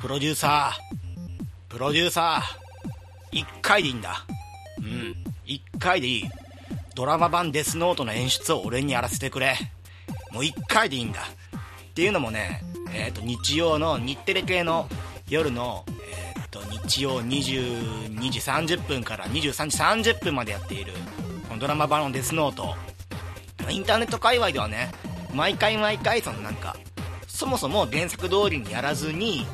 プロデューサー、プロデューサー、1回でいいんだ。うん、1回でいい。ドラマ版デスノートの演出を俺にやらせてくれ。もう1回でいいんだ。っていうのもね、えっ、ー、と、日曜の日テレ系の夜の、えっ、ー、と、日曜22時30分から23時30分までやっている、このドラマ版のデスノート。インターネット界隈ではね、毎回毎回、そのなんか、そもそも原作通りにやらずに、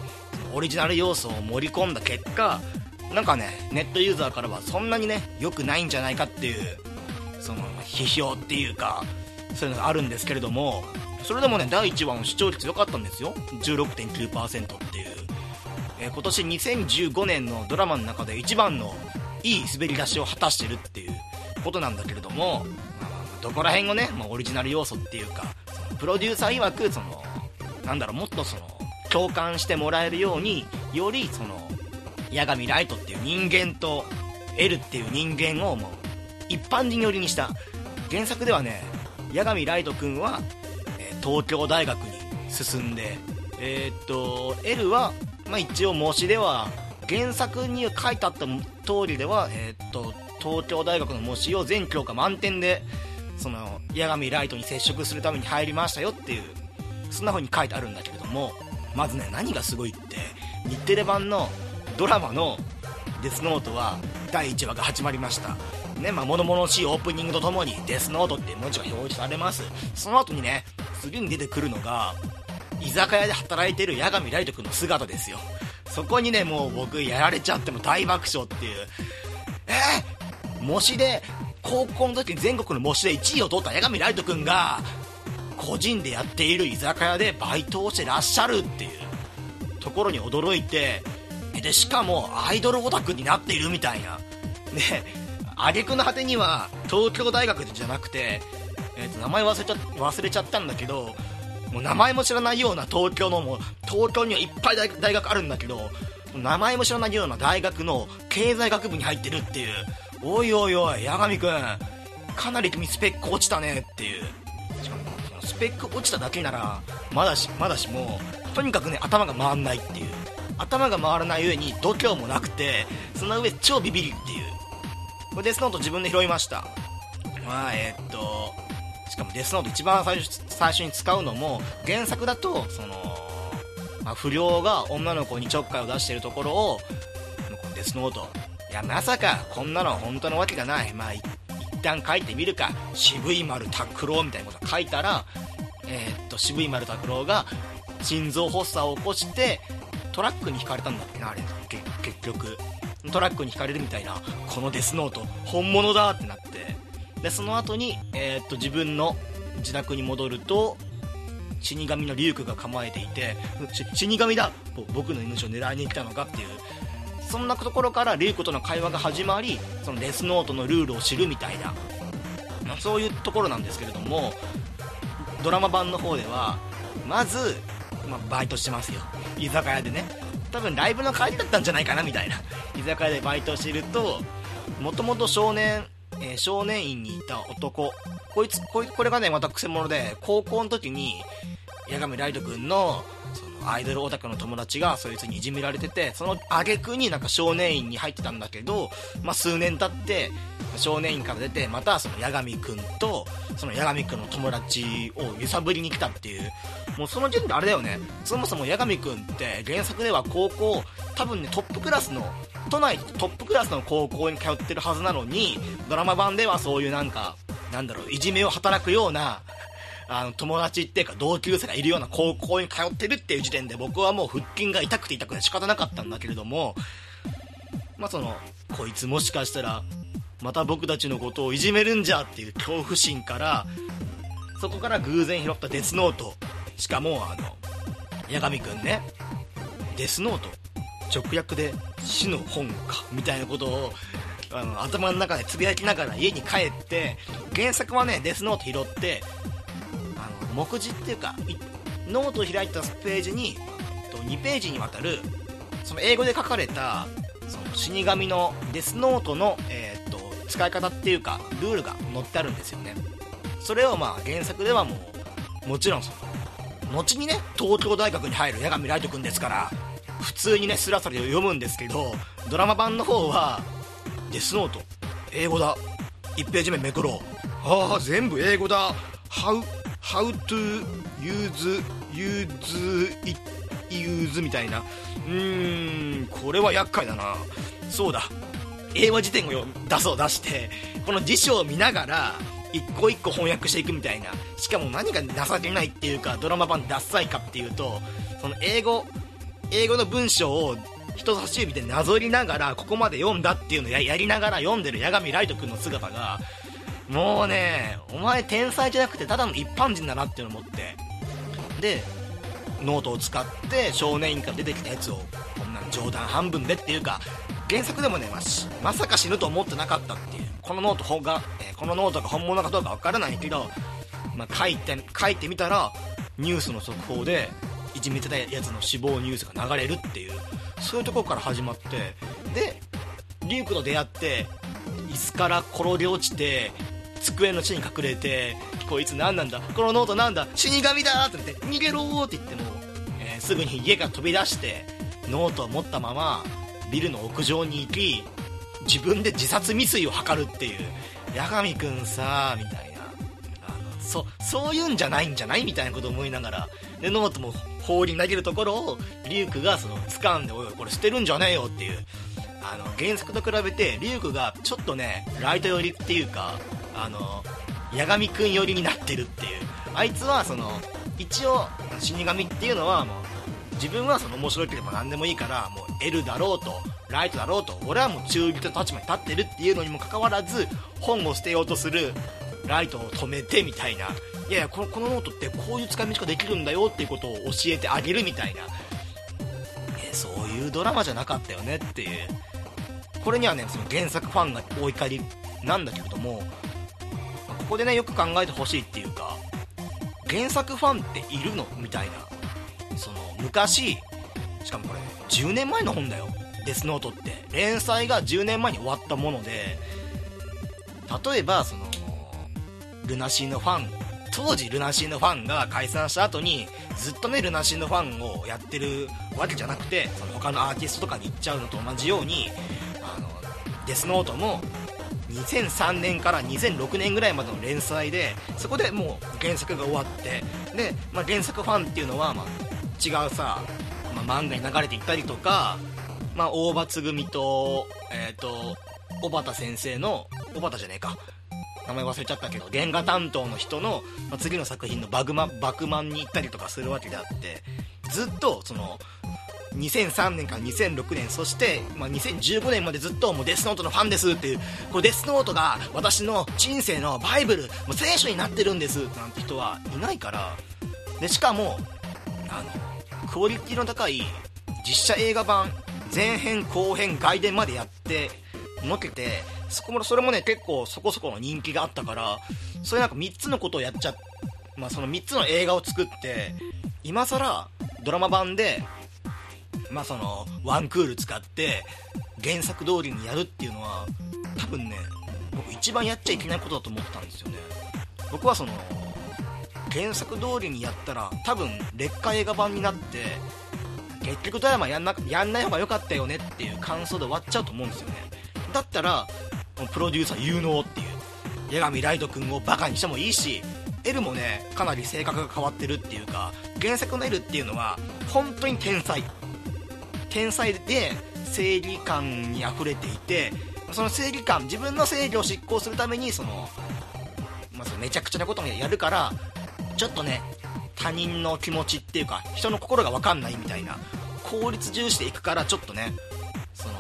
オリジナル要素を盛り込んだ結果、なんかね、ネットユーザーからはそんなにね、良くないんじゃないかっていう、その、批評っていうか、そういうのがあるんですけれども、それでもね、第1話の視聴率良かったんですよ。16.9%っていう。えー、今年2015年のドラマの中で一番のいい滑り出しを果たしてるっていうことなんだけれども、どこら辺をね、まあ、オリジナル要素っていうか、プロデューサー曰く、その、なんだろう、もっとその、共感してもらえるように、よりその、八神ライトっていう人間と、L っていう人間をもう、一般人寄りにした。原作ではね、八神ライト君は、え、東京大学に進んで、えー、っと、L は、まあ、一応模試では、原作に書いてあった通りでは、えー、っと、東京大学の模試を全教科満点で、その、八神ライトに接触するために入りましたよっていう、そんな風に書いてあるんだけれども、まずね、何がすごいって、日テレ版のドラマのデスノートは第1話が始まりました。ね、まあ、物々しいオープニングとともにデスノートって文字が表示されます。その後にね、次に出てくるのが、居酒屋で働いてる八神ライト君の姿ですよ。そこにね、もう僕やられちゃっても大爆笑っていう。えー、模試で、高校の時に全国の模試で1位を取った八神ライト君が、個人でやっている居酒屋でバイトをしてらっしゃるっていうところに驚いてでしかもアイドルオタクになっているみたいな。で挙句の果てには東京大学じゃなくて、えー、と名前忘れちゃ忘れちゃったんだけどもう名前も知らないような東京のもう東京にはいっぱい大学あるんだけど名前も知らないような大学の経済学部に入ってるっていう。おいおいおい八神君かなり君スペック落ちたねっていう。スペック落ちただけならまだしまだしもとにかくね頭が回んないっていう。頭が回らない上に度胸もなくてその上超ビビりっていう。これデスノート自分で拾いました。まあえー、っとしかもデスノート一番最初最初に使うのも原作だとその、まあ、不良が女の子にちょっかいを出してるところをこのデスノート。いやまさかこんなの本当のわけがない。まあ旦書いてみるか。渋い丸拓郎みたいなこと書いたら、えー、っと渋い丸拓郎が心臓発作を起こしてトラックにひかれたんだっけなあれ。結局。トラックにひかれるみたいなこのデスノート。本物だってなって。でその後に、えー、っと自分の自宅に戻ると死神のリュウクが構えていて死神だ！僕の命を狙いに来たのかっていうそんなところからリュウクとの会話が始まりそのデスノートのルールを知るみたいな、まあ、そういうところなんですけれどもドラマ版の方ではまず、まあ、バイトしてますよ。居酒屋でね。多分ライブの帰りだったんじゃないかなみたいな。居酒屋でバイトしてるともともと少年、えー、少年院にいた男。こいつこいこれがねまたくせ者で高校の時に八神ライト君のアイドルオタクの友達がそいつにいじめられてて、その挙句になんか少年院に入ってたんだけど、まあ、数年経って、少年院から出て、またその八神くんと、その八神くんの友達を揺さぶりに来たっていう、もうその時点であれだよね、そもそも八神くんって原作では高校、多分ね、トップクラスの、都内トップクラスの高校に通ってるはずなのに、ドラマ版ではそういうなんか、なんだろう、いじめを働くような、あの、友達っていうか同級生がいるような高校に通ってるっていう時点で僕はもう腹筋が痛くて痛くて仕方なかったんだけれども、まあその、こいつもしかしたら、また僕たちのことをいじめるんじゃっていう恐怖心から、そこから偶然拾ったデスノート。しかも、あの、八神くんね、デスノート、直訳で死の本か、みたいなことを、あの頭の中でつぶやきながら家に帰って原作はねデスノート拾って目次っていうかノートを開いたページに2ページにわたるその英語で書かれたその死神のデスノートの、えー、っと使い方っていうかルールが載ってあるんですよね。それをまあ原作ではもうもちろんその後にね東京大学に入る八神ライト君ですから普通にねスラスラ読むんですけどドラマ版の方はデスノート英語だ。1ページ目めくろう。ああ全部英語だ。How, how to use use it use みたいな。うーんこれは厄介だな。そうだ。英和辞典を出そう出して。この辞書を見ながら一個一個翻訳していくみたいな。しかも何が情けないっていうかドラマ版ダッサいかっていうとその英語英語の文章を人差し指でなぞりながらここまで読んだっていうのをやりながら読んでる八神ライト君の姿がもうねお前天才じゃなくてただの一般人だなっていうのを思って。でノートを使って少年院から出てきたやつをこんな冗談半分でっていうか原作でもね、まあ、まさか死ぬと思ってなかったっていう。このノート本が、えー、このノートが本物かどうかわからないけど、まあ、書いて書いてみたらニュースの速報でいじめてたやつの死亡ニュースが流れるっていうそういうところから始まってでリュウクと出会って椅子から転げ落ちて机の下に隠れてこいつ何なんだこのノートなんだ死神だって言って逃げろって言っても、えー、すぐに家から飛び出してノートを持ったままビルの屋上に行き自分で自殺未遂を図るっていう夜神君さみたいな。あのそそういうんじゃないんじゃない？みたいなことを思いながらでノートも放り投げるところをリュウクがその掴んで「おいこれ捨てるんじゃねえよ」っていうあの原作と比べてリュウクがちょっとねライト寄りっていうかあの八神君寄りになってるっていう。あいつはその一応死神っていうのはもう自分はその面白ければ何でもいいからもう L だろうとライトだろうと俺はもう中立の立場に立ってるっていうのにもかかわらず本を捨てようとするライトを止めてみたいな。いやいやこのこのノートってこういう使い道ができるんだよっていうことを教えてあげるみたいな。えそういうドラマじゃなかったよねっていう。これにはねその原作ファンがお怒りなんだけれどもここでねよく考えてほしいっていうか原作ファンっているの？みたいな。その昔しかもこれ10年前の本だよ。デスノートって。連載が10年前に終わったもので例えばそのルナシーのファン当時ルナシーのファンが解散した後にずっとねルナシーのファンをやってるわけじゃなくてその他のアーティストとかに行っちゃうのと同じようにあのデスノートも2003年から2006年ぐらいまでの連載でそこでもう原作が終わってで、まあ、原作ファンっていうのは、ま、違うさ、まあ、漫画に流れていったりとか、まあ、大場つぐみとえっ、ー、と小畑先生の小畑じゃねえか名前忘れちゃったけど原画担当の人の、まあ、次の作品のバグマバクマンに行ったりとかするわけであってずっとその2003年から2006年そして、まあ、2015年までずっともうデスノートのファンですっていうこデスノートが私の人生のバイブルもう聖書になってるんですなんて人はいないからでしかもあのクオリティの高い実写映画版前編後編外伝までやってのけてそこもそれもね結構そこそこの人気があったからそういうなんか3つのことをやっちゃまあその3つの映画を作って今更ドラマ版でまあそのワンクール使って原作通りにやるっていうのは多分ね僕一番やっちゃいけないことだと思ったんですよね。僕はその原作通りにやったら多分劣化映画版になって結局ドラマやんなやんない方が良かったよねっていう感想で終わっちゃうと思うんですよね。だったらプロデューサー有能っていう。八神ライト君をバカにしてもいいし L もねかなり性格が変わってるっていうか原作の L っていうのは本当に天才。天才で正義感にあふれていてその正義感自分の正義を執行するためにその、まあ、めちゃくちゃなこともやるからちょっとね他人の気持ちっていうか人の心が分かんないみたいな効率重視でいくからちょっとねその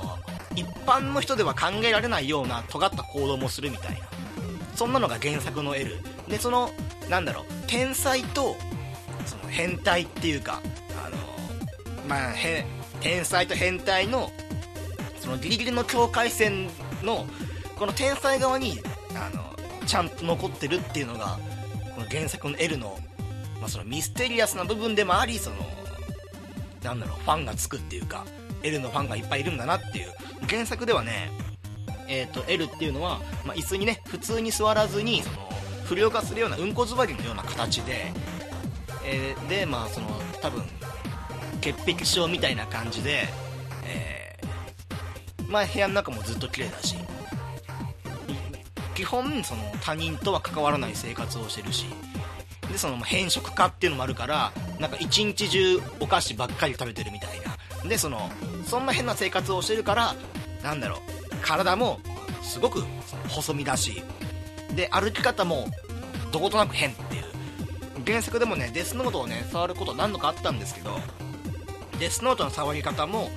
一般の人では考えられないような尖った行動もするみたいな。そんなのが原作の L でそのなんだろう天才とその変態っていうかあのまあへ天才と変態のそのギリギリの境界線のこの天才側にあのちゃんと残ってるっていうのがこの原作の L の,、まあそのミステリアスな部分でもありそのなんだろうファンがつくっていうか L のファンがいっぱいいるんだなっていう。原作ではねえーと、L っていうのは、まあ、椅子にね普通に座らずにその不良化するようなうんこ座りのような形で、えー、でまあその多分潔癖症みたいな感じで、えー、まあ部屋の中もずっと綺麗だし基本その他人とは関わらない生活をしてるしでその偏食家っていうのもあるからなんか一日中お菓子ばっかり食べてるみたいな。でそのそんな変な生活をしてるからなんだろう体もすごく細身だしで歩き方もどことなく変っていう。原作でもねデスノートをね触ること何度かあったんですけどデスノートの触り方も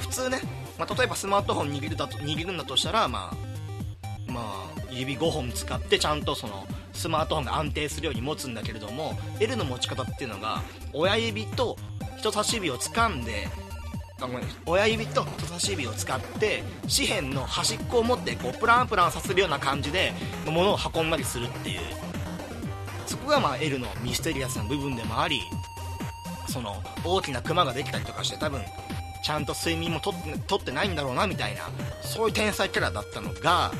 普通ね、まあ、例えばスマートフォン握るだと握るんだとしたらまあまあ指5本使ってちゃんとそのスマートフォンが安定するように持つんだけれども L の持ち方っていうのが親指と人差し指を掴んであごめん親指と人差し指を使って紙辺の端っこを持ってこうプランプランさせるような感じで物を運んだりするっていう。そこがまあ L のミステリアスな部分でもありその大きなクマができたりとかして多分ちゃんと睡眠もとってないんだろうなみたいなそういう天才キャラだったのが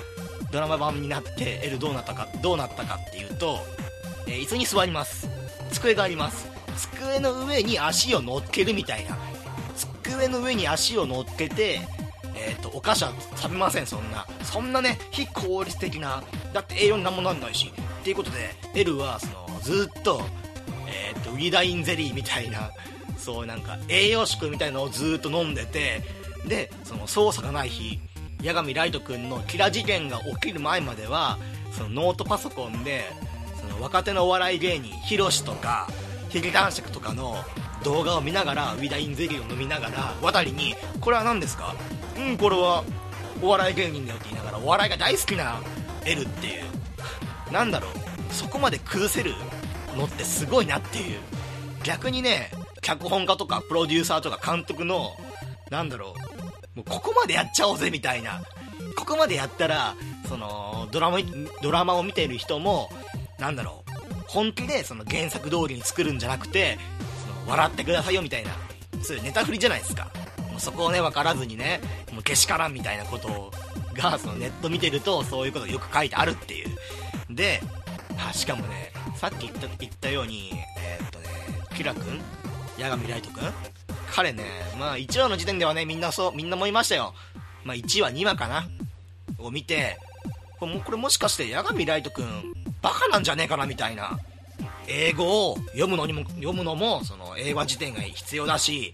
ドラマ版になって L どうなったかどうなったかっていうと、えー、椅子に座ります。机があります。机の上に足を乗っけるみたいな。机の上に足を乗っけてえーと、お菓子は食べませんそんな。そんなね非効率的なだって栄養になんもなんないし。っていうことで L はそのずっと,、えーと、ウィダインゼリーみたいなそうなんか栄養食みたいのをずっと飲んでてでその操作がない日八神ライト君のキラ事件が起きる前まではそのノートパソコンでその若手のお笑い芸人ヒロシとかヒゲ男爵とかの動画を見ながらウィダインゼリーを飲みながら渡りに「これは何ですか?」「うんこれはお笑い芸人だよ」って言いながらお笑いが大好きな L っていうなんだろう？そこまで崩せるのってすごいなっていう。逆にね脚本家とかプロデューサーとか監督のなんだろうもうここまでやっちゃおうぜみたいな。ここまでやったらそのドラマドラマを見ている人もなんだろう本気でその原作通りに作るんじゃなくてその笑ってくださいよみたいなそういうネタ振りじゃないですか。もうそこをね分からずにねもうけしからんみたいなことがそのネット見てるとそういうことがよく書いてあるっていう。であしかもねさっき言った言ったようにえー、っとねキラ君八神ライト君彼ね、まあ1話の時点ではね、みんなそう、みんなもいましたよ。まあ1話、2話かなを見て、これこれもしかして八神ライト君、バカなんじゃねえかなみたいな。英語を読むのにも、読むのも、その英和辞典が必要だし、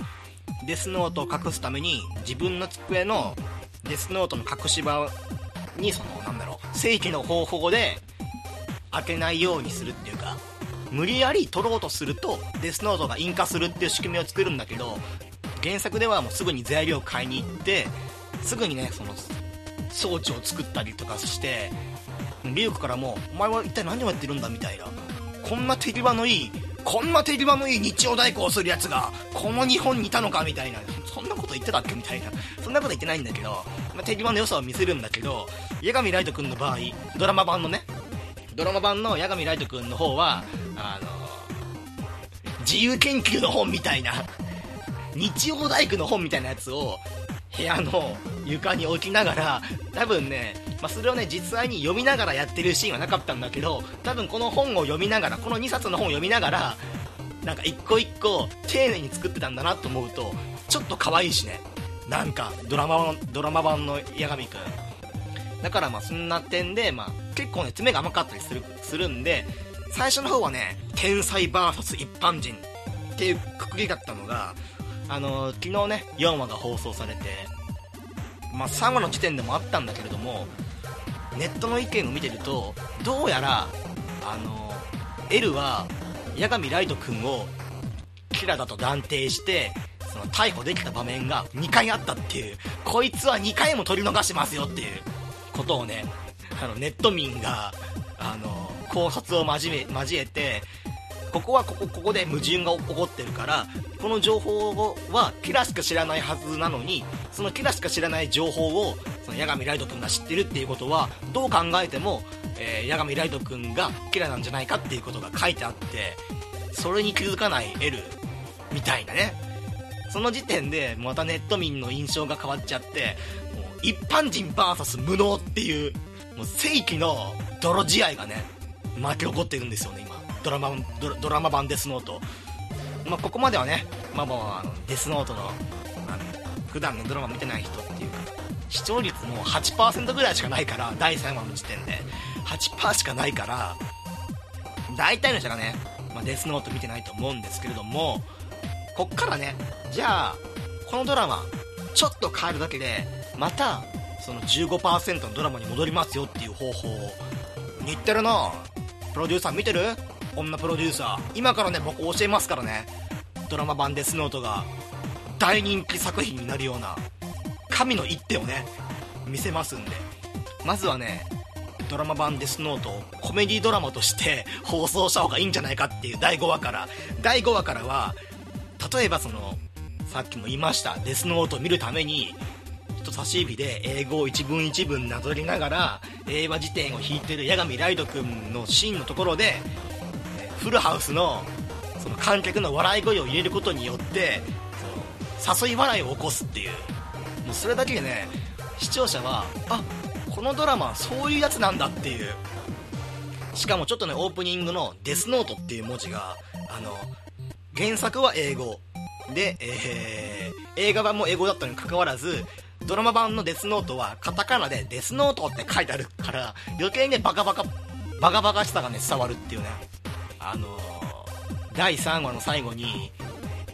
デスノートを隠すために、自分の机のデスノートの隠し場に、その、なんだろう、正規の方法で開けないようにするっていうか、無理やり取ろうとするとデスノートが引火するっていう仕組みを作るんだけど原作ではもうすぐに材料を買いに行ってすぐにねその装置を作ったりとかしてリュウクからも「お前は一体何をやってるんだ?」みたいなこんな手際のいいこんな手際のいい日曜代行をするやつがこの日本にいたのかみたいなそんなこと言ってたっけみたいなそんなこと言ってないんだけど、まあ、手際の良さを見せるんだけど八神ライト君の場合ドラマ版のねドラマ版の八神ライト君の方はあの自由研究の本みたいな日曜大工の本みたいなやつを部屋の床に置きながら多分ね、まあ、それをね実際に読みながらやってるシーンはなかったんだけど多分この本を読みながらこの2冊の本を読みながらなんか一個一個丁寧に作ってたんだなと思うとちょっと可愛いしね。なんかドラマドラマ版の八神くんだからまあそんな点で、まあ、結構ね爪が甘かったりするするんで最初の方はね、天才 VS 一般人っていうくくりだったのが、あのー、昨日ね、4話が放送されて、まあ、3話の時点でもあったんだけれども、ネットの意見を見てると、どうやら、あのー、L は、八神ライト君をキラだと断定して、その逮捕できた場面が2回あったっていう、こいつは2回も取り逃しますよっていうことをね、あのネット民が、あの考察を交え交えてここはここここで矛盾が起こってるからこの情報はキラしか知らないはずなのにそのキラしか知らない情報をその八神ライト君が知ってるっていうことはどう考えても、えー、八神ライト君がキラなんじゃないかっていうことが書いてあってそれに気づかない L みたいなね。その時点でまたネット民の印象が変わっちゃってもう一般人 VS 無能っていうもう正規の泥試合がね巻き起こってるんですよね今。ドラマドラマ版デスノート、まあ、ここまではね、まあまああのデスノートのあの普段のドラマ見てない人っていうか視聴率も8%ぐらいしかないから第3話の時点で。8%しかないから大体の人がね、まあ、デスノート見てないと思うんですけれどもこっからねじゃあこのドラマちょっと変えるだけでまたその15%のドラマに戻りますよっていう方法を似てるな。プロデューサー見てる？女プロデューサー。今からね僕教えますからね。ドラマ版デスノートが大人気作品になるような神の一手をね見せますんで。まずはねドラマ版デスノートをコメディドラマとして 放送した方がいいんじゃないかっていう第5話から。第5話からは例えばそのさっきも言いましたデスノートを見るために人差し指で英語を一文一文なぞりながら英和辞典を引いてる八神ライド君のシーンのところでフルハウスのその観客の笑い声を入れることによってその誘い笑いを起こすっていう。もうそれだけでね視聴者はあこのドラマそういうやつなんだっていう。しかもちょっとねオープニングの「デスノート」っていう文字があの原作は英語。で、えー、映画版も英語だったのにかかわらずドラマ版のデスノートはカタカナでデスノートって書いてあるから余計ねバカバカバカバカしさがね伝わるっていうね。あのー、第3話の最後に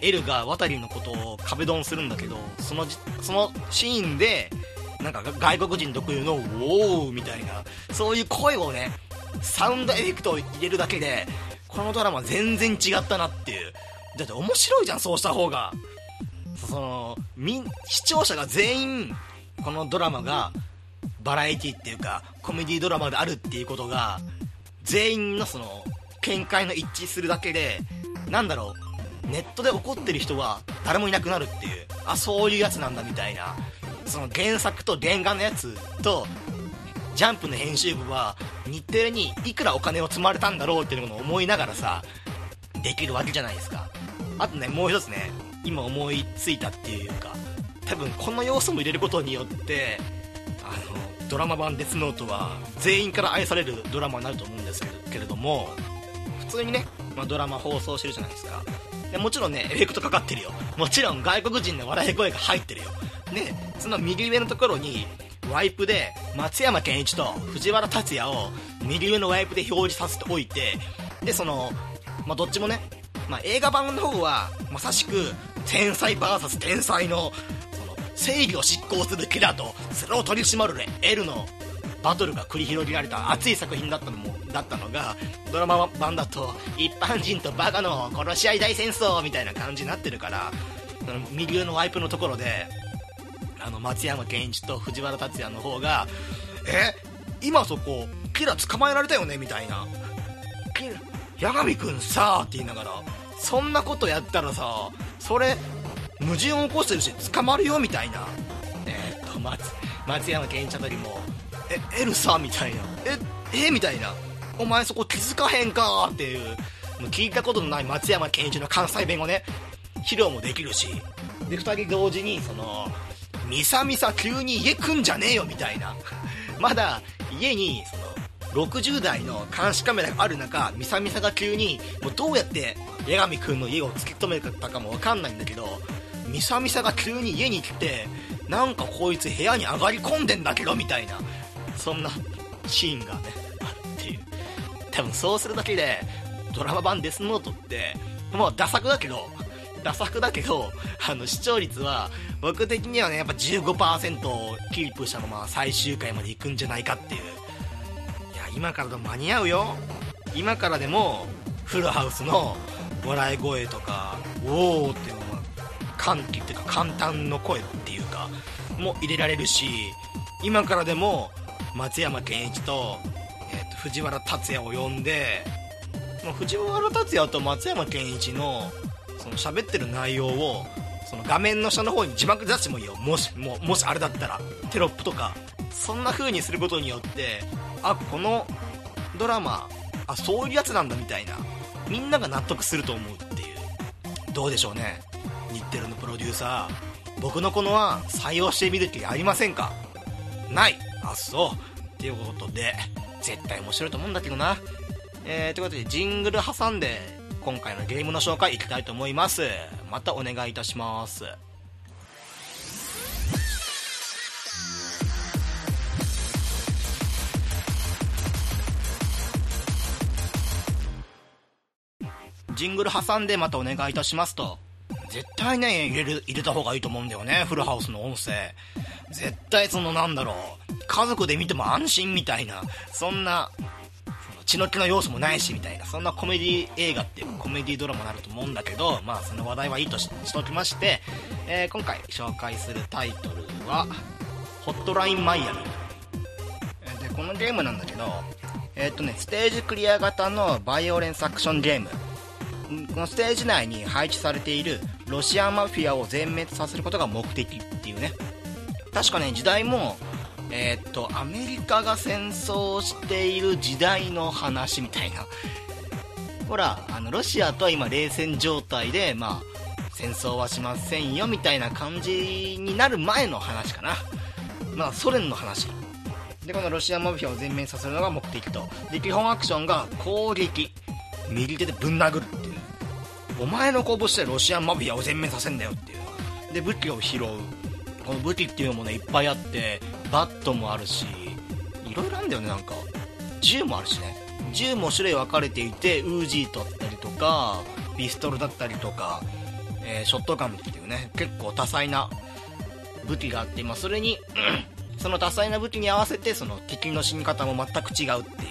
エルが渡りのことを壁ドンするんだけどそのそのシーンでなんか外国人特有の「ウォー」みたいなそういう声をねサウンドエフェクトを入れるだけでこのドラマ全然違ったなっていう。だって面白いじゃんそうした方が。そのみ視聴者が全員このドラマがバラエティっていうかコメディドラマであるっていうことが全員のその見解の一致するだけでなんだろうネットで怒ってる人は誰もいなくなるっていうあそういうやつなんだみたいなその原作と原画のやつとジャンプの編集部は日テレにいくらお金を積まれたんだろうっていうのを思いながらさできるわけじゃないですか。あとねもう一つね今思いついたっていうか多分この要素も入れることによってあのドラマ版デスノートは全員から愛されるドラマになると思うんですけれども普通にね、まあ、ドラマ放送してるじゃないですか。でもちろんねエフェクトかかってるよ。もちろん外国人の笑い声が入ってるよ。でその右上のところにワイプで松山ケンイチと藤原竜也を右上のワイプで表示させておいてでその、まあ、どっちもねまあ、映画版の方はまさしく天才 VS 天才のその正義を執行するキラーとそれを取り締まる L のバトルが繰り広げられた熱い作品だったのもだったのがドラマ版だと一般人とバカの殺し合い大戦争みたいな感じになってるから右上のワイプのところであの松山ケンイチと藤原竜也の方が「え今そこキラ捕まえられたよね」みたいな。八神君さって言いながらそんなことやったらさそれ矛盾を起こしてるし捕まるよみたいな。えー、っと松松山ケンイチあたりもえエルさみたいな。ええみたいな。お前そこ気づかへんか？っていう。もう聞いたことのない松山ケンイチの関西弁をね披露もできるし。で2人同時にそのミサミサ急に家来んじゃねえよみたいな。まだ家にその60台の監視カメラがある中ミサミサが急にもうどうやって八神君の家を突き止めたかも分かんないんだけどミサミサが急に家に来てなんかこいつ部屋に上がり込んでんだけどみたいなそんなシーンがねあるっていう。多分そうするだけでドラマ版デスノートってもうダ作だけどダ作だけどあの視聴率は僕的にはねやっぱ15%をキープしたまま最終回まで行くんじゃないかっていう。いや今からでも間に合うよ。今からでもフルハウスの笑い声とか「おお」っていうのは歓喜っていうか簡単の声っていうかも入れられるし今からでも松山ケンイチと,、えーと、藤原竜也を呼んで藤原竜也と松山ケンイチのその喋ってる内容をその画面の下の方に字幕出してもいいよ。もしももしあれだったらテロップとかそんな風にすることによってあこのドラマあそういうやつなんだみたいな。みんなが納得すると思うっていう。どうでしょうね。日テレのプロデューサー。僕のこのは採用してみる気ありませんか？ない。あっそう。っていうことで絶対面白いと思うんだけどな。えー、ということでジングル挟んで今回のゲームの紹介いきたいと思います。またお願いいたします。ジングル挟んでまたお願いいたしますと。絶対ね入れる入れた方がいいと思うんだよねフルハウスの音声。絶対そのなんだろう家族で見ても安心みたいなそんな血の気の要素もないしみたいなそんなコメディ映画っていうかコメディドラマになると思うんだけどまあその話題はいいとしておきまして、えー、今回紹介するタイトルは「ホットラインマイアミ」でこのゲームなんだけどえー、っとねステージクリア型のバイオレンスアクションゲーム。このステージ内に配置されているロシアマフィアを全滅させることが目的っていうね。確かね時代もえー、っとアメリカが戦争している時代の話みたいな。ほらあのロシアとは今冷戦状態でまあ戦争はしませんよみたいな感じになる前の話かな。まあソ連の話。でこのロシアマフィアを全面させるのが目的と。で基本アクションが攻撃。右手でぶん殴るっていう。お前の拳でロシアンマフィアを全面させんだよっていう。で武器を拾う。この武器っていうのもねいっぱいあってバットもあるしいろいろあるんだよねなんか。銃もあるしね。銃も種類分かれていてウージーだったりとかピストルだったりとか、えー、ショットガンっていうね結構多彩な武器があって、まあ、それに、その多彩な武器に合わせてその敵の死に方も全く違うってい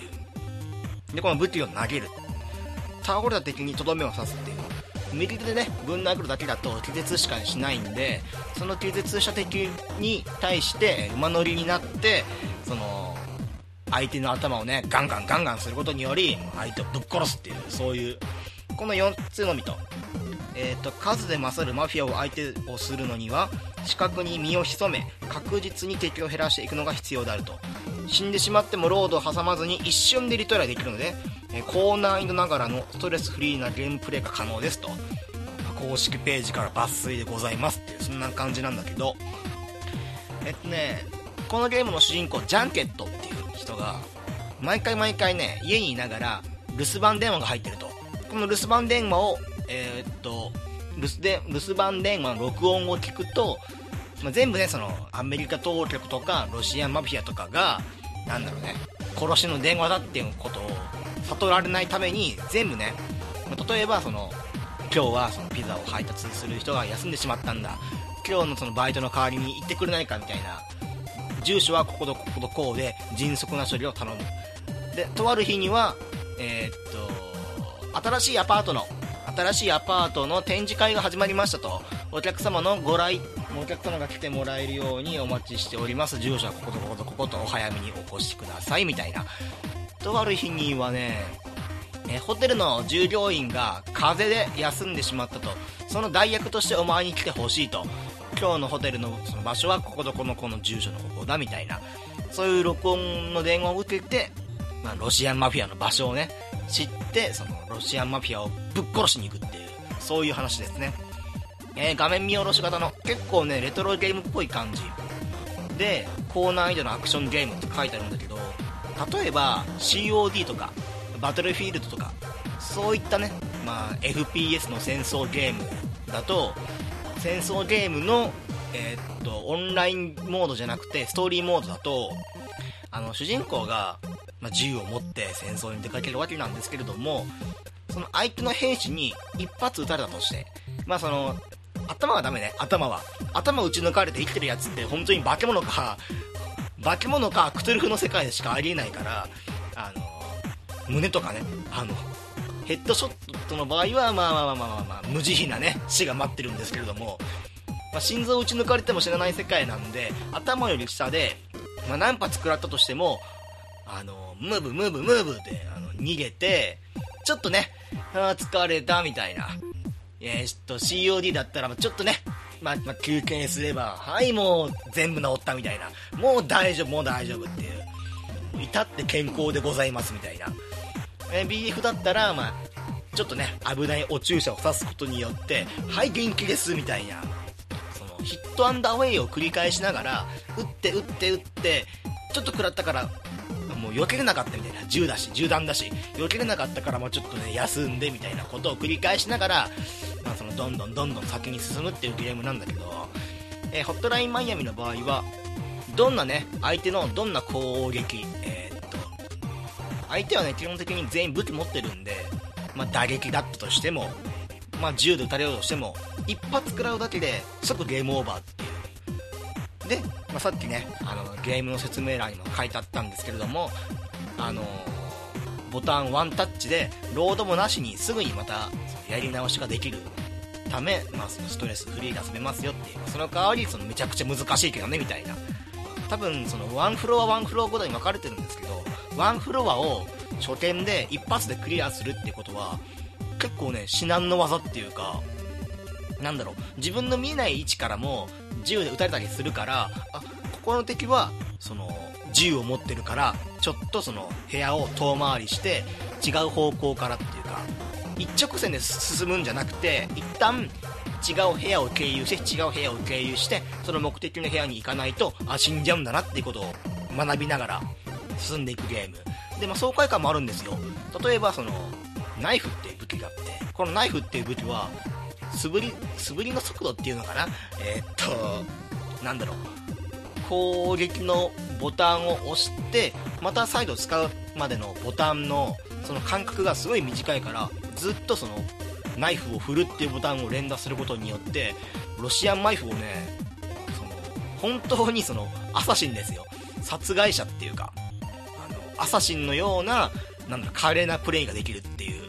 う。でこの武器を投げる倒れた敵にとどめを刺すっていう。右手でねぶん殴るだけだと気絶しかしないんでその気絶した敵に対して馬乗りになってその相手の頭をねガンガンガンガンすることにより相手をぶっ殺すっていうそういうこの4つのみと,、えーと、数で勝るマフィアを相手をするのには視覚に身を潜め確実に敵を減らしていくのが必要であると。死んでしまってもロードを挟まずに一瞬でリトライできるのでえ高難易度ながらのストレスフリーなゲームプレイが可能ですと。公式ページから抜粋でございますっていうそんな感じなんだけど。えっとねこのゲームの主人公ジャンケットっていう人が毎回毎回ね家にいながら留守番電話が入ってると。この留守番電話をえー、っと留守で留守番電話の録音を聞くと、まあ、全部ねそのアメリカ当局とかロシアマフィアとかがなんだろうね殺しの電話だっていうことを悟られないために全部ねま例えばその今日はそのピザを配達する人が休んでしまったんだ。今日のそのバイトの代わりに行ってくれないかみたいな住所はこことこことこうで迅速な処理を頼む。でとある日にはえー、っと新しいアパートの新しいアパートの展示会が始まりましたと。お客様のご来お客様が来てもらえるようにお待ちしております。住所はこことこことこことお早めにお越しくださいみたいな。とある日にはね、えホテルの従業員が風邪で休んでしまったと。その代役としてお前に来てほしいと。今日のホテルのその場所はここどこのこの住所のここだみたいな。そういう録音の電話を受けて、まあ、ロシアンマフィアの場所をね知ってそのロシアンマフィアをぶっ殺しに行くっていうそういう話ですね、えー、画面見下ろし型の結構ねレトロゲームっぽい感じ。で高難易度のアクションゲームって書いてあるんだけど例えば COD とかバトルフィールドとかそういったね、まあ、FPS の戦争ゲームだと戦争ゲームの、えー、っとオンラインモードじゃなくてストーリーモードだとあの主人公が、まあ、銃を持って戦争に出かけるわけなんですけれどもその相手の兵士に一発撃たれたとしてまあその頭はダメね。頭は。頭撃ち抜かれて生きてるやつって本当に化け物か化け物かクトゥルフの世界でしかありえないからあの胸とかねあのヘッドショットの場合はまあまあまあまあまあ、まあ、無慈悲なね死が待ってるんですけれども、まあ、心臓を撃ち抜かれても知らない世界なんで頭より下で、まあ、何発食らったとしてもあのムーブムーブムーブであの逃げてちょっとねあ疲れたみたいなえー、っと COD だったらちょっとねま、ま、休憩すれば、はい、もう全部治ったみたいな。もう大丈夫、もう大丈夫っていう。至って健康でございますみたいな。えー、BF だったら、まあ、ちょっとね、危ないお注射を刺すことによって、はい、元気ですみたいな。その、ヒットアンダーウェイを繰り返しながら、打って打って打って、ちょっと食らったから、もう避けれなかったみたいな。銃だし銃弾だし。避けれなかったからもうちょっとね休んでみたいなことを繰り返しながら、まあ、そのどんどんどんどん先に進むっていうゲームなんだけど、えー、ホットラインマイアミの場合はどんなね相手のどんな攻撃、えー、っと相手はね基本的に全員武器持ってるんで、まあ、打撃だったとしても、まあ、銃で撃たれようとしても一発食らうだけで即ゲームオーバー。ってで、まあ、さっきねあのゲームの説明欄にも書いてあったんですけれどもあのボタンワンタッチでロードもなしにすぐにまたやり直しができるため、まあ、そのストレスフリーで遊べますよっていうその代わりそのめちゃくちゃ難しいけどねみたいな。多分そのワンフロアワンフロアごとに分かれてるんですけどワンフロアを初見で一発でクリアするってことは結構ね至難の技っていうかなんだろう。自分の見えない位置からも銃で撃たれたりするからあここの敵はその銃を持ってるからちょっとその部屋を遠回りして違う方向からっていうか一直線で進むんじゃなくて一旦違う部屋を経由して違う部屋を経由してその目的の部屋に行かないとあ死んじゃうんだなっていうことを学びながら進んでいくゲーム。で、まあ、爽快感もあるんですよ。例えばそのナイフっていう武器があってこのナイフっていう武器は素振り素振りの速度っていうのかな？えー、っとなんだろう。攻撃のボタンを押してまた再度使うまでのボタンのその間隔がすごい短いからずっとそのナイフを振るっていうボタンを連打することによってロシアンナイフをねその本当にそのアサシンですよ。殺害者っていうかあのアサシンのようななんだろ華麗なプレイができるっていう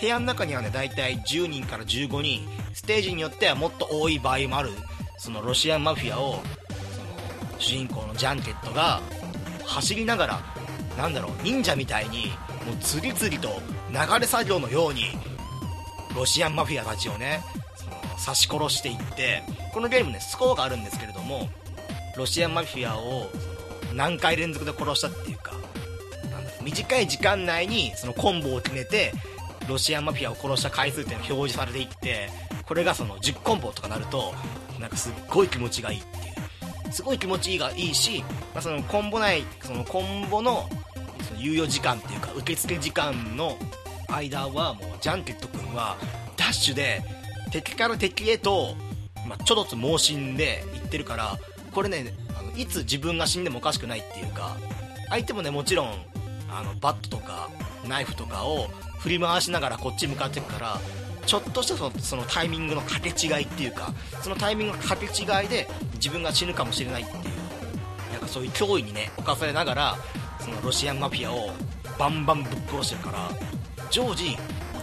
部屋の中にはね大体10人から15人。ステージによってはもっと多い場合もある。そのロシアンマフィアをその主人公のジャンケットが走りながらなんだろう忍者みたいにもう次々と流れ作業のようにロシアンマフィアたちをねその刺し殺していってこのゲームねスコアがあるんですけれどもロシアンマフィアを何回連続で殺したっていうか短い時間内にそのコンボを決めてロシアンマフィアを殺した回数っていうのが表示されていってこれがその10コンボとかなるとなんかすっごい気持ちがいいっていう。すごい気持ちいいがいいし、まあ、そのコンボ内そのコンボのその猶予時間っていうか受付時間の間はもうジャンケット君はダッシュで敵から敵へと、まあ、ちょっと猛進で行ってるからこれねあのいつ自分が死んでもおかしくないっていうか相手もねもちろんあのバットとかナイフとかを振り回しながらこっち向かってくからちょっとしたそのそのタイミングの掛け違いっていうかそのタイミングの掛け違いで自分が死ぬかもしれないっていうなんかそういう脅威にね侵されながらそのロシアンマフィアをバンバンぶっ殺してるから常時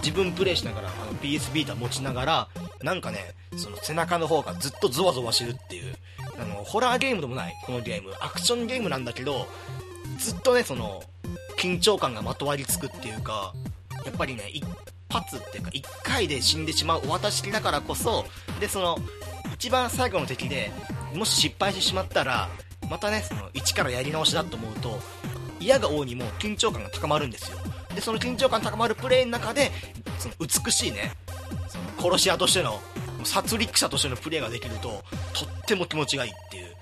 自分プレイしながらあの PS ビータ持ちながらなんかねその背中の方がずっとゾワゾワしてるっていうあのホラーゲームでもないこのゲーム。アクションゲームなんだけどずっとねその緊張感がまとわりつくっていうかやっぱりね一発っていうか1回で死んでしまうお渡しだからこそでその一番最後の敵でもし失敗してしまったらまたねその一からやり直しだと思うと嫌が王にも緊張感が高まるんですよ。でその緊張感高まるプレイの中でその美しいねその殺し屋としての殺戮者としてのプレイができるととっても気持ちがいいっていう。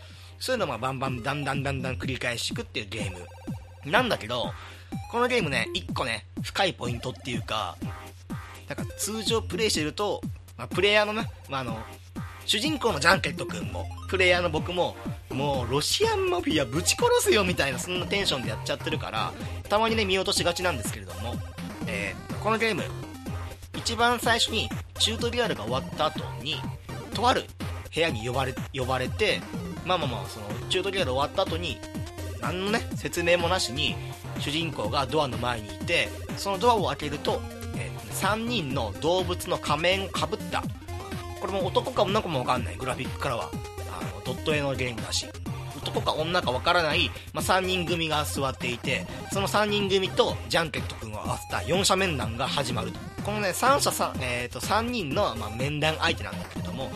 そういうのをバンバンだんだんだんだん繰り返していくっていうゲーム。なんだけどこのゲームね1個ね深いポイントっていうかだか通常プレイしてると、まあ、プレイヤーのね、まあ、あの主人公のジャンケット君もプレイヤーの僕ももうロシアンマフィアぶち殺すよみたいなそんなテンションでやっちゃってるからたまにね見落としがちなんですけれども、えー、このゲーム一番最初にチュートリアルが終わった後にとある部屋に呼ばれ呼ばれてまあまあまあそのチュートリアル終わった後に何のね説明もなしに主人公がドアの前にいてそのドアを開けると、えー、3人の動物の仮面をかぶった。これも男か女かも分かんない。グラフィックからは。あのドット絵のゲームだし。男か女か分からない、まあ、3人組が座っていてその3人組とジャンケット君を合わせた4者面談が始まるこのね3者 3,、えー、と3人の、まあ、面談相手なんだけれども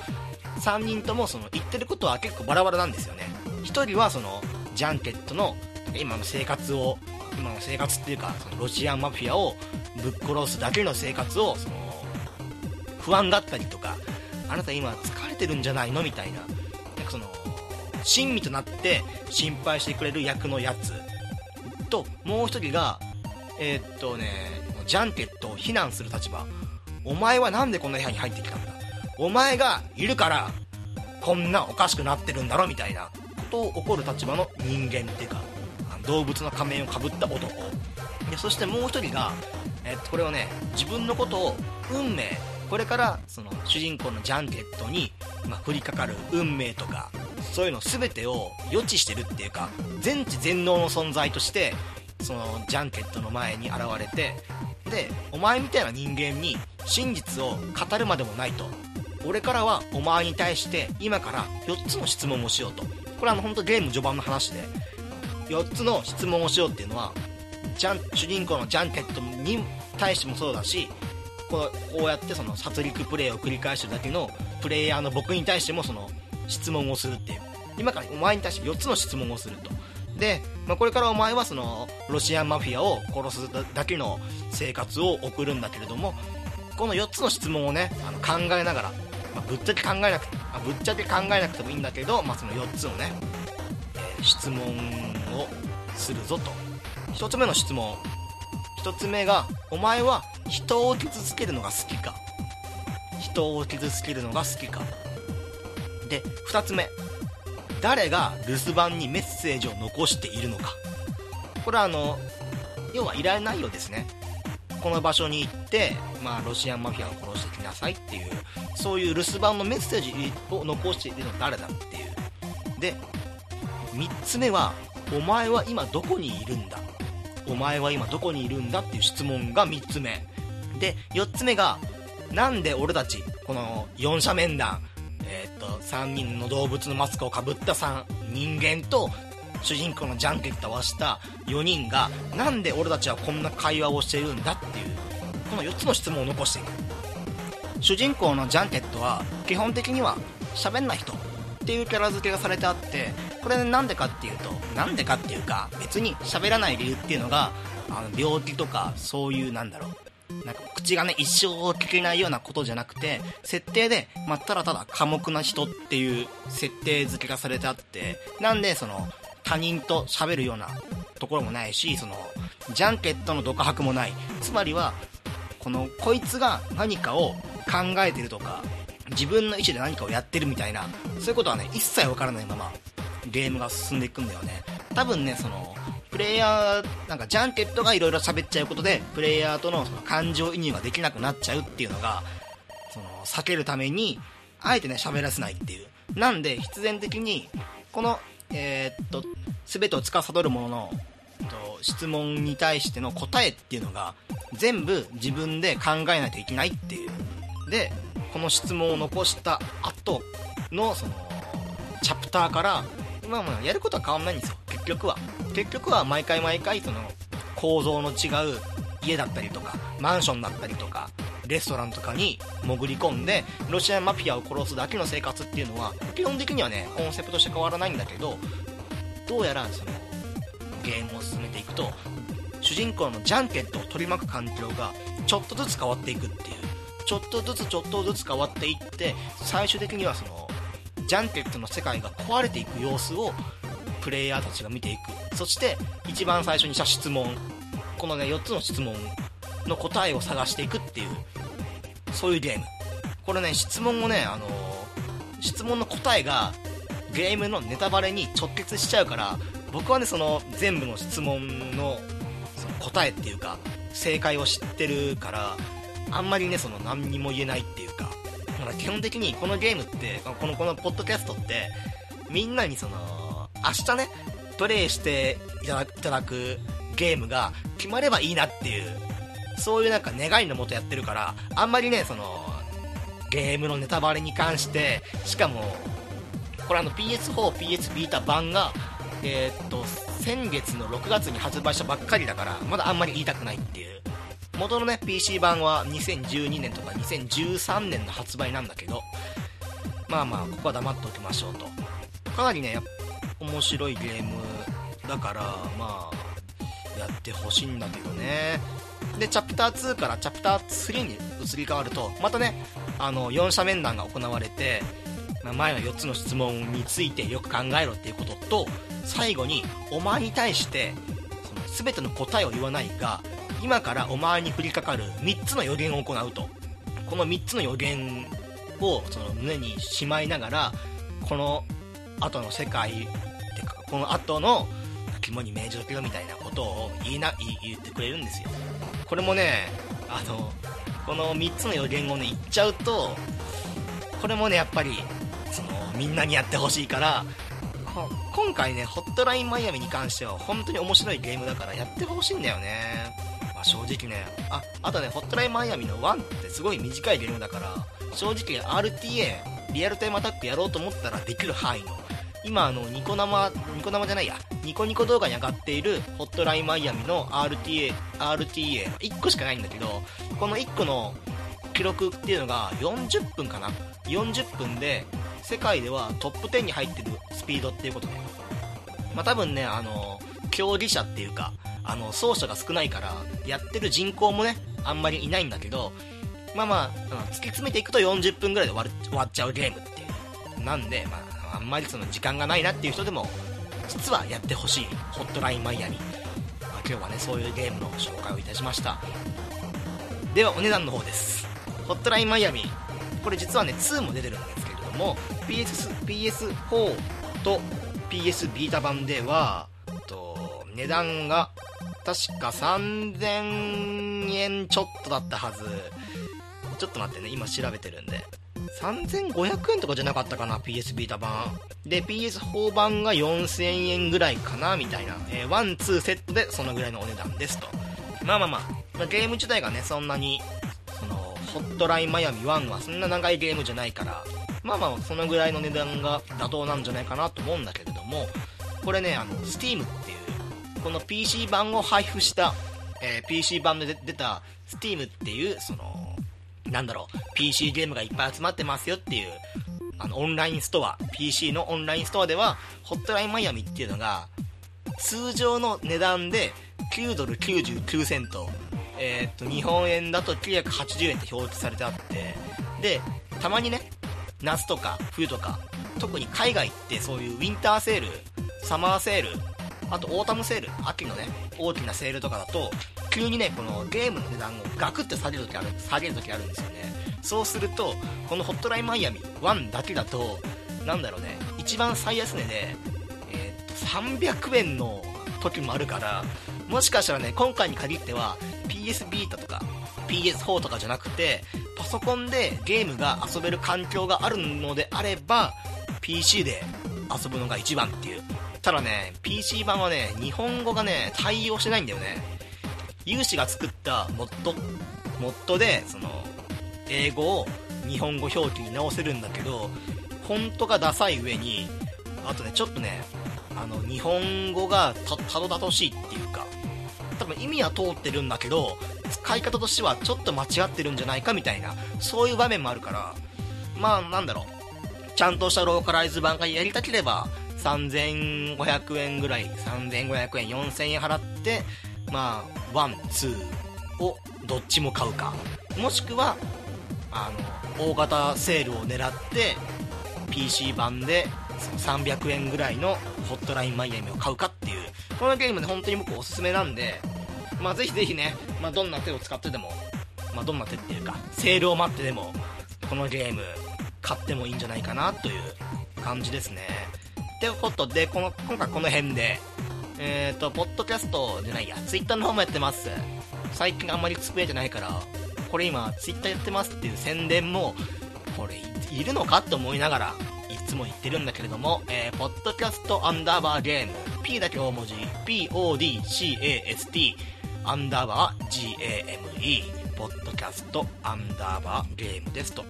3人ともその言ってることは結構バラバラなんですよね。1人はそのジャンケットの今の生活を今の生活っていうかそのロシアンマフィアをぶっ殺すだけの生活をその不安だったりとかあなた今疲れてるんじゃないのみたいな。なんかその親身となって心配してくれる役のやつともう一人がえー、っとねジャンケットを非難する立場。お前はなんでこんな部屋に入ってきたんだ？お前がいるからこんなおかしくなってるんだろみたいな。ことを怒る立場の人間っていうか動物の仮面をかぶった男。でそしてもう一人が、えっと、これをね自分のことを運命これからその主人公のジャンケットに、まあ、降りかかる運命とかそういうの全てを予知してるっていうか全知全能の存在としてそのジャンケットの前に現れてでお前みたいな人間に真実を語るまでもないと。俺からはお前に対して今から4つの質問をしようと。これはあの本当ゲーム序盤の話で。4つの質問をしようっていうのはジャン主人公のジャンケットに対してもそうだしこうこうやってその殺戮プレイを繰り返してるだけのプレイヤーの僕に対してもその質問をするっていう。今からお前に対して4つの質問をすると。で、まあ、これからお前はそのロシアンマフィアを殺すだけの生活を送るんだけれどもこの4つの質問をねあの考えながら、まあ、ぶっちゃけ考えなくて、まあ、ぶっちゃけ考えなくてもいいんだけど、まあ、その4つのね、えー、質問をするぞと。1つ目の質問。1つ目がお前は人を傷つけるのが好きか？人を傷つけるのが好きか？で2つ目。誰が留守番にメッセージを残しているのか？これはあの要は依頼内容ですね。この場所に行って、まあ、ロシアンマフィアを殺してきなさいっていうそういう留守番のメッセージを残しているのは誰だっていう。で3つ目はお前は今どこにいるんだ？お前は今どこにいるんだっていう質問が3つ目。で4つ目がなんで俺たちこの4者面談えー、っと3人の動物のマスクをかぶった3人間と主人公のジャンケットを合わせた4人がなんで俺たちはこんな会話をしているんだっていうこの4つの質問を残している主人公のジャンケットは基本的には喋んない人っていうキャラ付けがされてあってこれなんでかっていうとなんでかっていうか別に喋らない理由っていうのがあの病気とかそういうなんだろうなんか口がね、一生聞けないようなことじゃなくて、設定で、まあ、ただただ寡黙な人っていう設定付けがされてあって、なんで、その、他人と喋るようなところもないし、その、ジャンケットの独白もない。つまりは、この、こいつが何かを考えてるとか、自分の意思で何かをやってるみたいな、そういうことはね、一切わからないまま、ゲームが進んでいくんだよね。多分ね、その、プレイヤー、なんかジャンケットがいろいろ喋っちゃうことで、プレイヤーとのその感情移入ができなくなっちゃうっていうのが、その、避けるために、あえてね、喋らせないっていう。なんで、必然的に、この、えー、っと、すべてを司るものの、質問に対しての答えっていうのが、全部自分で考えないといけないっていう。で、この質問を残した後の、その、チャプターから、まあまあ、やることは変わんないんですよ。結局は。結局は毎回毎回その構造の違う家だったりとかマンションだったりとかレストランとかに潜り込んでロシアマフィアを殺すだけの生活っていうのは基本的にはねコンセプトして変わらないんだけどどうやらそのゲームを進めていくと主人公のジャンケットを取り巻く環境がちょっとずつ変わっていくっていう。ちょっとずつちょっとずつ変わっていって最終的にはそのジャンケットの世界が壊れていく様子をプレイヤーたちが見ていく。そして一番最初にした質問。このね4つの質問の答えを探していくっていう。そういうゲーム。これね質問をねあのー、質問の答えがゲームのネタバレに直結しちゃうから僕はねその全部の質問のその答えっていうか正解を知ってるからあんまりねその何にも言えないっていうかだから基本的にこのゲームってこのこのポッドキャストってみんなにその明日ね、プレイしていただくゲームが決まればいいなっていう、そういうなんか願いのもとやってるから、あんまりね、その、ゲームのネタバレに関して、しかも、これあの PS4、PS ビータ版が、えー、っと、先月の6月に発売したばっかりだから、まだあんまり言いたくないっていう。元のね、PC 版は2012年とか2013年の発売なんだけど、まあまあ、ここは黙っておきましょうと。かなりね、面白いゲームだからまあやってほしいんだけどねでチャプター2からチャプター3に移り変わるとまたねあの4者面談が行われて、ま、前の4つの質問についてよく考えろっていうことと最後にお前に対してその全ての答えを言わないが今からお前に降りかかる3つの予言を行うと。この3つの予言をその胸にしまいながらこの後の世界ってかこの後の肝に銘じとけよみたいなことを言いな言ってくれるんですよ。これもねあのこの3つの予言をね言っちゃうとこれもねやっぱりそのみんなにやってほしいから今回ねホットラインマイアミに関しては本当に面白いゲームだからやってほしいんだよね、まあ、正直ねああとねホットラインマイアミの1ってすごい短いゲームだから正直 RTA リアルタイムアタックやろうと思ったらできる範囲の。今あのニコ生ニコ生じゃないや。ニコニコ動画に上がっているホットラインマイアミの RTA RTA 1個しかないんだけどこの1個の記録っていうのが40分かな？40分で世界ではトップ10に入ってるスピードっていうことで。まあ多分ねあの競技者っていうかあの走者が少ないからやってる人口もねあんまりいないんだけどまあまあ突き詰めていくと40分ぐらいで終わ終わっちゃうゲームっていう。なんでまああんまりその時間がないなっていう人でも実はやってほしい。ホットラインマイアミ、まあ、今日はねそういうゲームの紹介をいたしました。ではお値段の方です。ホットラインマイアミこれ実はね2も出てるんですけれども PS PS4 と PS ビータ版ではと値段が確か3000円ちょっとだったはず。ちょっと待ってね今調べてるんで。3500円とかじゃなかったかな PS ビータ版。で PS4 版が4000円ぐらいかなみたいな、えー、ワンツーセットでそのぐらいのお値段ですと。まあまあ。まあゲーム自体がねそんなにホットラインマイアミ1はそんな長いゲームじゃないからまあまあそのぐらいの値段が妥当なんじゃないかなと思うんだけれどもこれねあの Steam っていうこの PC 版を配布した、えー、PC 版で出た Steam っていうそのなんだろう、PC ゲームがいっぱい集まってますよっていう、あの、オンラインストア、PC のオンラインストアでは、ホットラインマイアミっていうのが、通常の値段で9ドル99セント、えー、っと、日本円だと980円って表記されてあって、で、たまにね、夏とか冬とか、特に海外ってそういうウィンターセール、サマーセール、あとオータムセール、秋のね、大きなセールとかだと、急にね、このゲームの値段をガクって下げるときある、下げるときあるんですよね。そうすると、このホットラインマイアミ1だけだと、なんだろうね、一番最安値で、えー、と、300円の時もあるから、もしかしたらね、今回に限っては、PS ビータとか、PS4 とかじゃなくて、パソコンでゲームが遊べる環境があるのであれば、PC で遊ぶのが一番っていう。ただね、PC 版はね、日本語がね、対応してないんだよね。有志が作ったモッド、モッドで、その、英語を日本語表記に直せるんだけど、フォントがダサい上に、あとね、ちょっとね、あの、日本語がた、たどたどしいっていうか、多分意味は通ってるんだけど、使い方としてはちょっと間違ってるんじゃないかみたいな、そういう場面もあるから、まあ、なんだろう、ちゃんとしたローカライズ版がやりたければ、3500円ぐらい、3500円、4000円払って、まあ、ワン、ツーをどっちも買うか。もしくは、あの、大型セールを狙って、PC 版で300円ぐらいのホットラインマイアミを買うかっていう、このゲームで本当に僕おすすめなんで、まあぜひぜひね、まあどんな手を使ってでも、まあどんな手っていうか、セールを待ってでも、このゲーム買ってもいいんじゃないかなという感じですね。ってことで、この、今回この辺で、えっ、ー、と、ポッドキャストじゃないや、ツイッターの方もやってます。最近あんまりつぶやいてないから、これ今、ツイッターやってますっていう宣伝も、これ、いるのかって思いながら、つも言ってるんだけれども、えー、ポッドキャストアンダーバーゲーム、P だけ大文字、PODCAST、アンダーバー GAME、ポッドキャストアンダーバーゲームですと。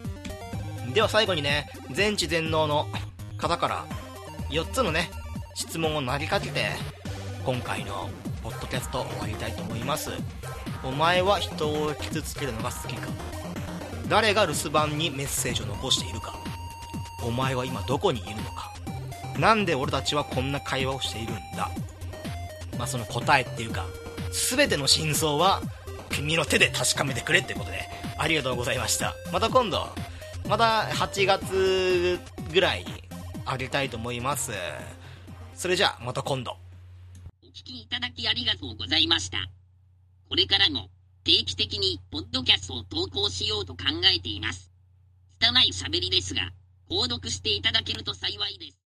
では最後にね、全知全能の 方から、4つのね、質問を投げかけて、今回のポッドキャスト終わりたいと思います。お前は人を傷つけるのが好きか？誰が留守番にメッセージを残しているか？お前は今どこにいるのか？なんで俺たちはこんな会話をしているんだ？まあその答えっていうか全ての真相は君の手で確かめてくれってことでありがとうございました。また今度また8月ぐらいにあげたいと思います。それじゃあまた今度。お聞きいただきありがとうございました。これからも定期的にポッドキャストを投稿しようと考えています。拙い喋りですが購読していただけると幸いです。